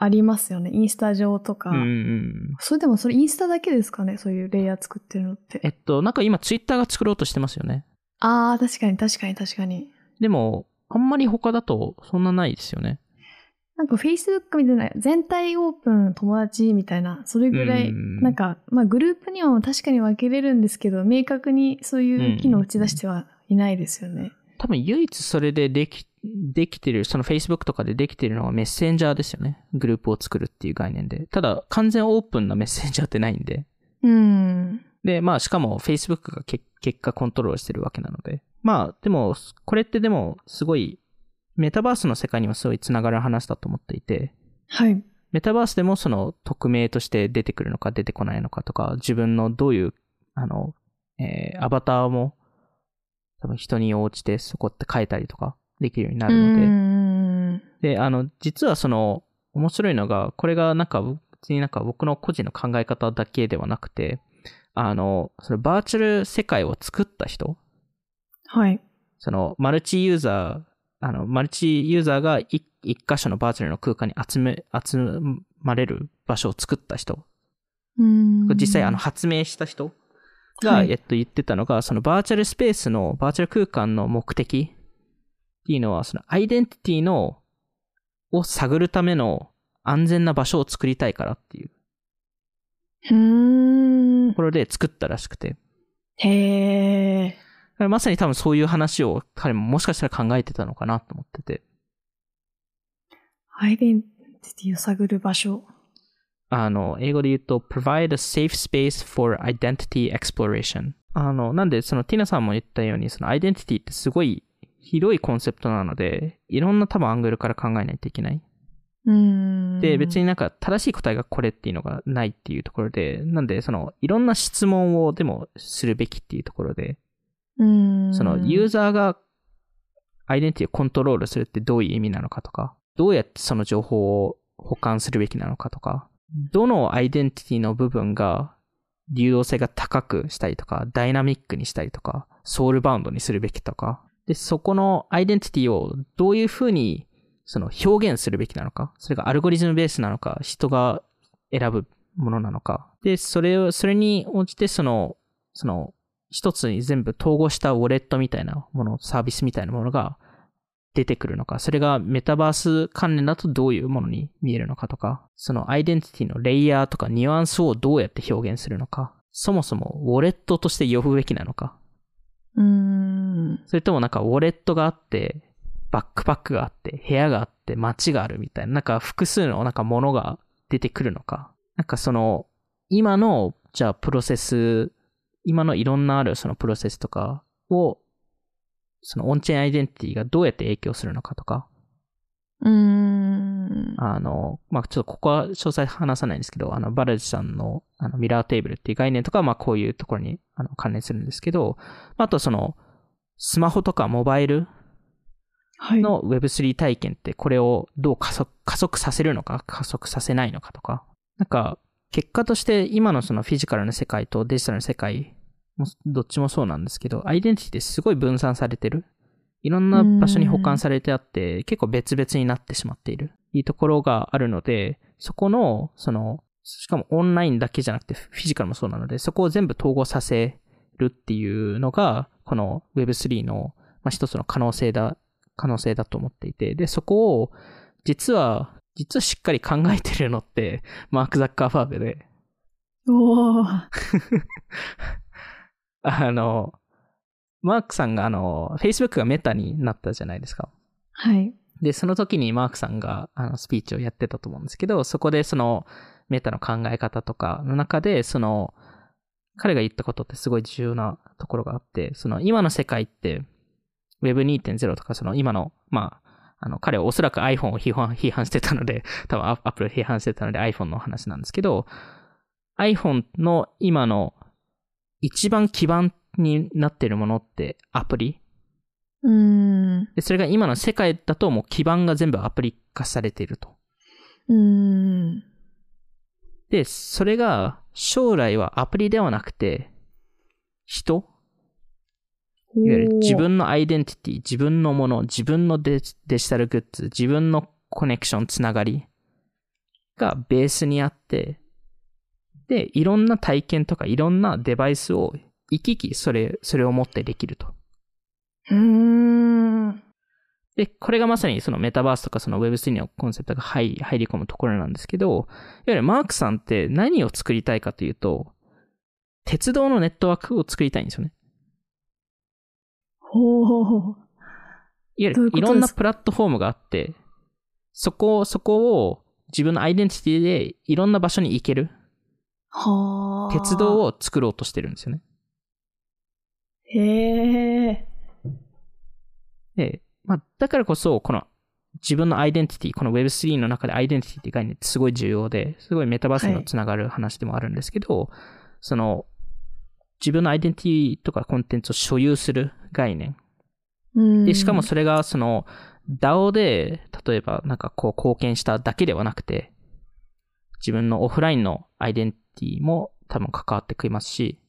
ありますよね。インスタ上とか。うん。うんうん。それでもそれインスタだけですかね？そういうレイヤー作ってるのって。えっと、なんか今ツイッターが作ろうとしてますよね。ああ、確かに確かに確かに。でも、あんまり他だとそんなないですよね。なんか Facebook みたいな全体オープン友達みたいな、それぐらい、うんなんか、まあグループには確かに分けれるんですけど、明確にそういう機能を打ち出してはいないですよね。多分唯一それででき、できてる、その Facebook とかでできてるのはメッセンジャーですよね。グループを作るっていう概念で。ただ、完全オープンなメッセンジャーってないんで。うん。で、まあ、しかも Facebook がけ結果コントロールしてるわけなので。まあ、でも、これってでも、すごい、メタバースの世界にもすごい繋がる話だと思っていて、はい。メタバースでもその匿名として出てくるのか出てこないのかとか、自分のどういう、あの、えーアバターも多分人に応じてそこって変えたりとかできるようになるので、うん。で、あの、実はその、面白いのが、これがなんか、別になんか僕の個人の考え方だけではなくて、あの、そのバーチャル世界を作った人、はい。その、マルチユーザー、あの、マルチユーザーが一一箇所のバーチャルの空間に集め、集まれる場所を作った人、うん。実際あの、発明した人が、はいえっと、言ってたのが、そのバーチャルスペースの、バーチャル空間の目的っていうのは、そのアイデンティティの、を探るための安全な場所を作りたいからっていううーんと。ころで作ったらしくて。へえ。まさに多分そういう話を彼ももしかしたら考えてたのかなと思ってて。アイデンティティを探る場所。あの、英語で言うと、provide a safe space for identity exploration。あの、なんで、そのティナさんも言ったように、そのアイデンティティってすごい広いコンセプトなので、いろんな多分アングルから考えないといけない。うん。で、別になんか正しい答えがこれっていうのがないっていうところで、なんで、その、いろんな質問をでもするべきっていうところで、うん。その、ユーザーがアイデンティティをコントロールするってどういう意味なのかとか、どうやってその情報を保管するべきなのかとか、どのアイデンティティの部分が流動性が高くしたりとか、ダイナミックにしたりとか、ソウルバウンドにするべきとか、で、そこのアイデンティティをどういうふうにその表現するべきなのか、それがアルゴリズムベースなのか、人が選ぶものなのか。で、それを、それに応じてその、その、一つに全部統合したウォレットみたいなもの、サービスみたいなものが出てくるのか、それがメタバース関連だとどういうものに見えるのかとか、そのアイデンティティのレイヤーとかニュアンスをどうやって表現するのか、そもそもウォレットとして呼ぶべきなのか、うん。それともなんかウォレットがあって、バックパックがあって、部屋があって、街があるみたいな、なんか複数のなんかものが出てくるのか。なんかその、今の、じゃあプロセス、今のいろんなあるそのプロセスとかを、そのオンチェーンアイデンティティがどうやって影響するのかとか、うん。あの、まあ、ちょっとここは詳細話さないんですけど、あの、バレッジさんのあのミラーテーブルっていう概念とかは、まあ、こういうところにあの関連するんですけど、あとその、スマホとかモバイルはい。の Web3 体験ってこれをどう加速加速させるのか加速させないのかとか。なんか、結果として今のそのフィジカルの世界とデジタルの世界もどっちもそうなんですけど、アイデンティティってすごい分散されてる。いろんな場所に保管されてあって、結構別々になってしまっている。いいところがあるので、そこの、その、しかもオンラインだけじゃなくてフィジカルもそうなので、そこを全部統合させるっていうのが、この Web3 の、まあ、一つの可能性だ可能性だと思っていて、で、そこを、実は、実はしっかり考えてるのって、マーク・ザッカーバーグで、おお。あの、マークさんがあの、Facebook がメタになったじゃないですか。はい。で、その時にマークさんがあのスピーチをやってたと思うんですけど、そこでそのメタの考え方とかの中で、その、彼が言ったことってすごい重要なところがあって、その今の世界って、Web2.0 とかその今の、まあ、あの、彼はおそらく iPhone を批判批判してたので、多分 Apple を批判してたので iPhone の話なんですけど、iPhone の今の一番基盤になっているものってアプリ？うーん。で、それが今の世界だともう基盤が全部アプリ化されていると。うーん。で、それが将来はアプリではなくて、人？いわゆる自分のアイデンティティ、自分のもの、自分のデデジタルグッズ、自分のコネクション、つながりがベースにあって、で、いろんな体験とかいろんなデバイスを行き来、それ、それを持ってできると。うーん。で、これがまさにそのメタバースとかその Web3 のコンセプトが入入り込むところなんですけど、いわゆるマークさんって何を作りたいかというと、鉄道のネットワークを作りたいんですよね。ほうほうほう。いわゆるいろんなプラットフォームがあって、そこを、そこを自分のアイデンティティでいろんな場所に行けるはあ。鉄道を作ろうとしてるんですよね。へえ。で、まあ、だからこそ、この自分のアイデンティティ、この Web3 の中でアイデンティティって概念ってすごい重要で、すごいメタバースにもつながる話でもあるんですけど、その、自分のアイデンティティとかコンテンツを所有する概念。うん。で、しかもそれがその DAO で、例えばなんかこう貢献しただけではなくて、自分のオフラインのアイデンティも多分関わってくりますし、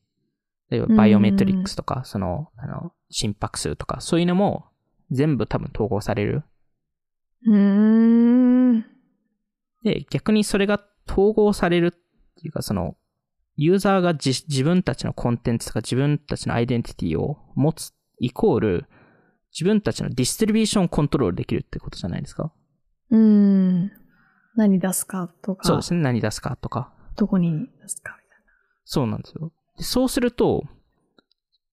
例えば biometrics とか、その、あの、心拍数とか、そういうのも全部多分統合される。うーん。で、逆にそれが統合されるっていうか、その、ユーザーが自自分たちのコンテンツとか自分たちのアイデンティティを持つイコール、自分たちの distribution をコントロールできるってことじゃないですか。うん。何出すかとか。そうですね。何出すかとか。どこに出すか？みたいそうなんですよ。でそうすると、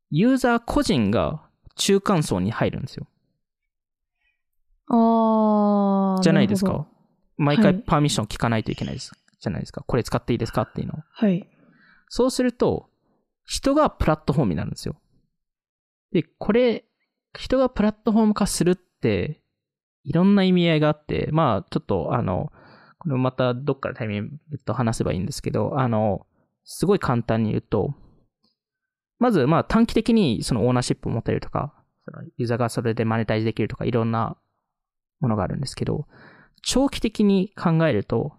ユーザー個人が中間層に入るんですよ。な。あー。じゃないですか。毎回はいパーミッション聞かないといけないです。じゃないですか。これ使っていいですか？っていうのを。はい。そうすると、人がプラットフォームになるんですよ。で、これ、人がプラットフォーム化するって、いろんな意味合いがあって、まあ、ちょっと、あの、これまたどっかでタイミングと話せばいいんですけど、あの、すごい簡単に言うと、まず、まあ、短期的にそのオーナーシップを持てるとか、そのユーザーがそれでマネタイズできるとか、いろんなものがあるんですけど、長期的に考えると、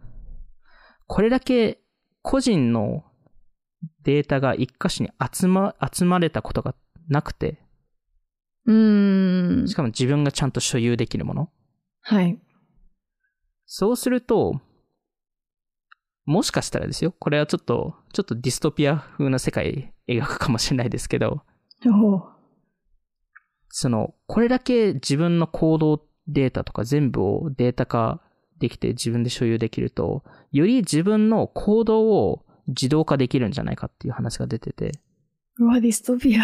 これだけ個人のデータが一箇所に集ま、集まれたことがなくて、うーんし。かも自分がちゃんと所有できるもの。はい。そうすると、もしかしたらですよ。これはちょっと、ちょっとディストピア風な世界描くかもしれないですけど、その、これだけ自分の行動データとか全部をデータ化できて自分で所有できると、より自分の行動を自動化できるんじゃないかっていう話が出てて。うわ、ディストピア。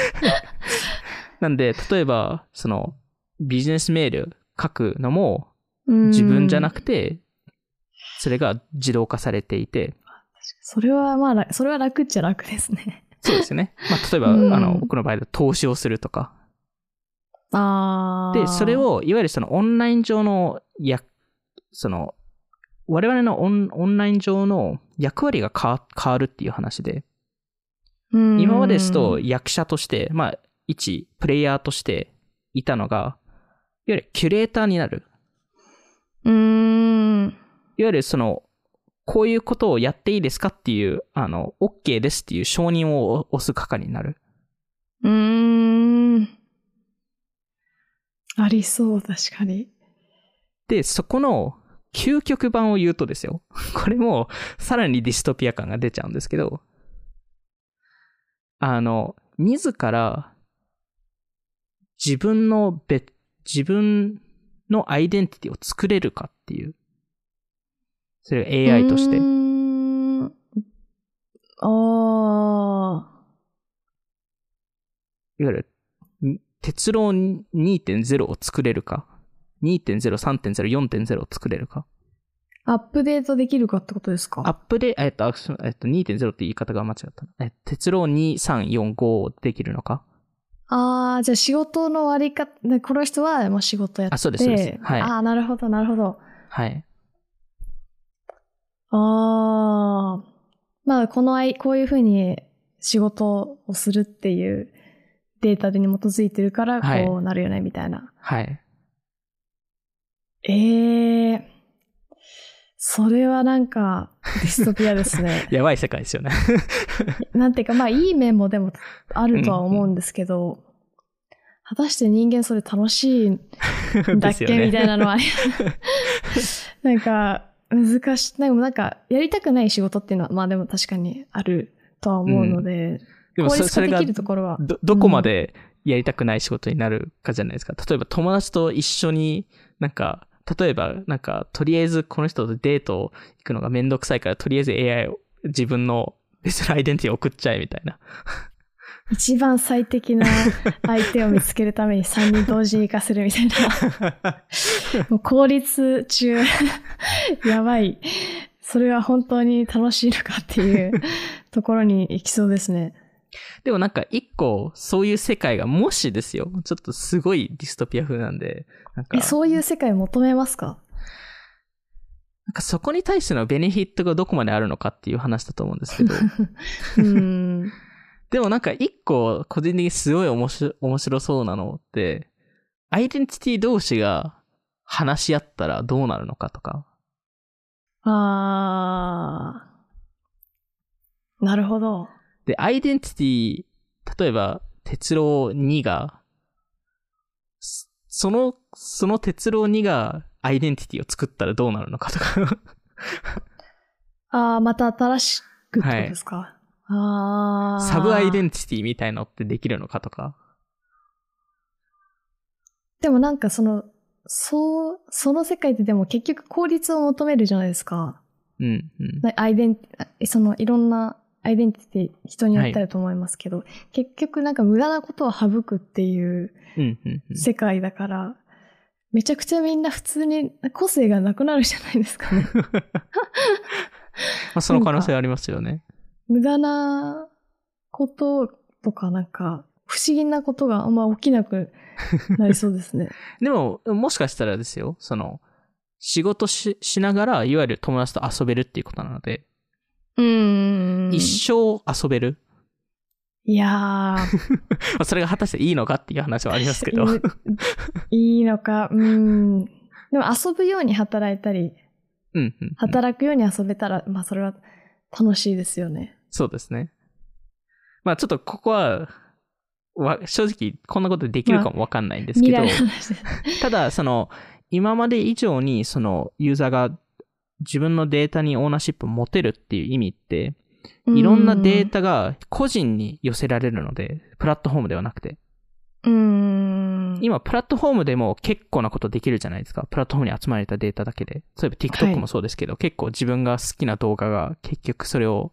なんで、例えば、その、ビジネスメール書くのも自自分じゃなくて、それが自動化されていて、それはまあ、らそれは楽っちゃ楽ですね。そうですね。まあ、例えば、うんあの、僕の場合だと投資をするとか。あー。で、それ、を、いわゆるそのオンライン上の、や、その、我々のオンオンライン上の役割が変わ変わるっていう話で、今までですと役者として、まあ、一プレイヤーとしていたのが、いわゆるキュレーターになる。うーん。いわゆるその、こういうことをやっていいですかっていう、あの、OK ですっていう承認を押す係になる。うーん。ありそう、確かに。で、そこの究極版を言うとですよ。これもさらにディストピア感が出ちゃうんですけど、あの、自ら自分の別、自分のアイデンティティを作れるかっていう。それが AI としてう。ーんあいわゆる、ん鉄郎2.0を作れるか。2.0、3.0、4.0を作れるか。あ。アップデートできるかってことですか？アップで、えっと、えっと、2.0って言い方が間違ったな。え、鉄郎2、3、4、5できるのか？ああ、じゃあ仕事の割り方、でこの人はもう仕事やって。あそうですそうですはいああ、なるほど、なるほど。はい。ああ、まあ、このあい、こういうふうに仕事をするっていうデータに基づいてるから、はいこうなるよね、みたいな。はい。ええそれはなんか、ディストピアですね。やばい世界ですよね。なんていうか、まあ、いい面もでもあるとは思うんですけど、果たして人間それ楽しいんだっけ、みたいなのはなんか、難しい。でもなんか、やりたくない仕事っていうのは、まあでも確かにあるとは思うので、でも効そそれが率化できるところは。ど、どこまでやりたくない仕事になるかじゃないですか。例えば友達と一緒になんか、例えばなんか、とりあえずこの人とデート行くのがめんどくさいから、とりあえず AI を自分の別のアイデンティティを送っちゃえみたいな。一番最適な 相手を見つけるために3人同時に行かせるみたいな。もう効率中、やばい。それは本当に楽しいのかっていうところに行きそうですね。でもなんか一個そういう世界がもしですよ。ちょっとすごいディストピア風なんで、なんかえ、そういう世界求めますか？なんかそこに対してのベネフィットがどこまであるのかっていう話だと思うんですけど。うん。でもなんか一個個人的にすごい面白面白そうなのって、アイデンティティ同士が話し合ったらどうなるのかとか。あー。なるほど。で、アイデンティティ、例えば、鉄郎2が、そその、その鉄郎2がアイデンティティを作ったらどうなるのかとか。あー、また新しくってことですか、あー。サブアイデンティティみたいのってできるのかとか。でもなんかその、そう、その世界ってでも結局効率を求めるじゃないですか。うん、うん。なアイデンティ、そのいろんなアイデンティティ人によってあると思いますけど、結局なんか無駄なことを省くっていううん、うん、うん。世界だから、めちゃくちゃみんな普通に個性がなくなるじゃないですかね。まあ、その可能性ありますよね。無駄なこととかなんか不思議なことがあんま起きなくなりそうですね。でも、もしかしたらですよ、その、仕事ししながら、いわゆる友達と遊べるっていうことなので、うーん。一生遊べる？いやー、まあそれが果たしていいのかっていう話はありますけど。いいいのか、うーん。でも遊ぶように働いたり、うん働くように遊べたら、まあそれは楽しいですよね。そうですね。まあちょっとここは、わ正直こんなことできるかもわかんないんですけど、未来の話です。ただその、今まで以上にそのユーザーが自分のデータにオーナーシップを持てるっていう意味って、いろんなデータが個人に寄せられるので、プラットフォームではなくて。今、プラットフォームでも結構なことできるじゃないですか。プラットフォームに集まれたデータだけで。例えば TikTok もそうですけど、結構自分が好きな動画が結局それを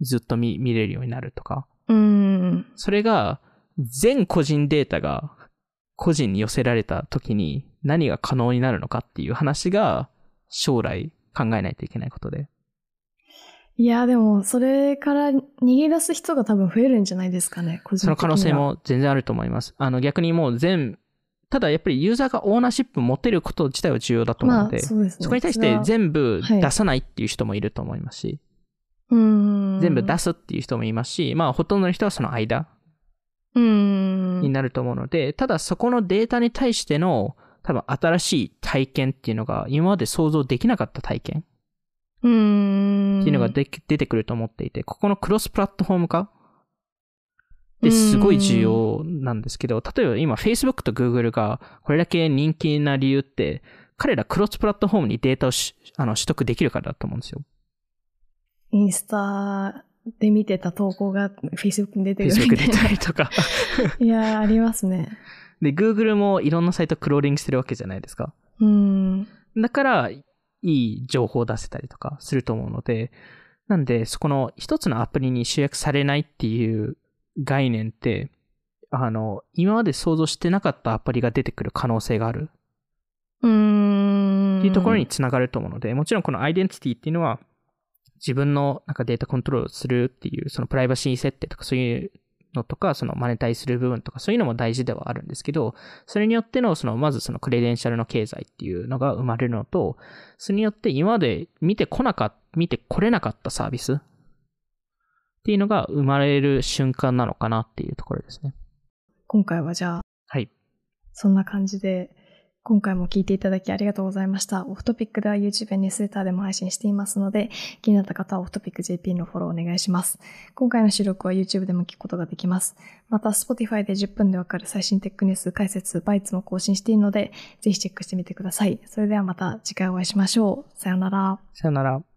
ずっと見見れるようになるとか。それが、全個人データが個人に寄せられた時に何が可能になるのかっていう話が将来考えないといけないことで。いや、でも、それから逃げ出す人が多分増えるんじゃないですかね、その可能性。も全然あると思います。あの逆にもう全、ただやっぱりユーザーがオーナーシップ持てること自体は重要だと思うまあ、ので、そうですね。そこに対して全部はい出さないっていう人もいると思いますし、うーん。全部出すっていう人もいますし、まあほとんどの人はその間。になると思うので、ただそこのデータに対しての多分新しい体験っていうのが今まで想像できなかった体験うーん。っていうのがで出てくると思っていて、ここのクロスプラットフォーム化？ですごい重要なんですけど、例えば今 Facebook と Google がこれだけ人気な理由って、彼らクロスプラットフォームにデータをしあの取得できるからだと思うんですよ。インスタで見てた投稿が Facebook に出てるみ Facebook 出たいな。たりとか。いやー、ありますね。で、Google もいろんなサイトクローリングしてるわけじゃないですか。うん。だから、いい情報を出せたりとかすると思うので、なんで、そこの一つのアプリに集約されないっていう概念って、あの、今まで想像してなかったアプリが出てくる可能性があるうーん。っていうところにつながると思うので、もちろんこのアイデンティティっていうのは、自分のなんかデータコントロールするっていう、そのプライバシー設定とかそういうのとか、そのマネタイする部分とかそういうのも大事ではあるんですけど、それによっての、その、まずそのクレデンシャルの経済っていうのが生まれるのと、それによって今まで見てこなかった、見てこれなかったサービスっていうのが生まれる瞬間なのかなっていうところですね。今回はじゃあ、はい。そんな感じで、今回も聞いていただきありがとうございました。オフトピックでは YouTube やニュースレターでも配信していますので、気になった方はオフトピック JP のフォローお願いします。今回の収録は YouTube でも聞くことができます。また Spotify で10分でわかる最新テックニュース解説、バイツも更新しているので、ぜひチェックしてみてください。それではまた次回お会いしましょう。さよなら。さよなら。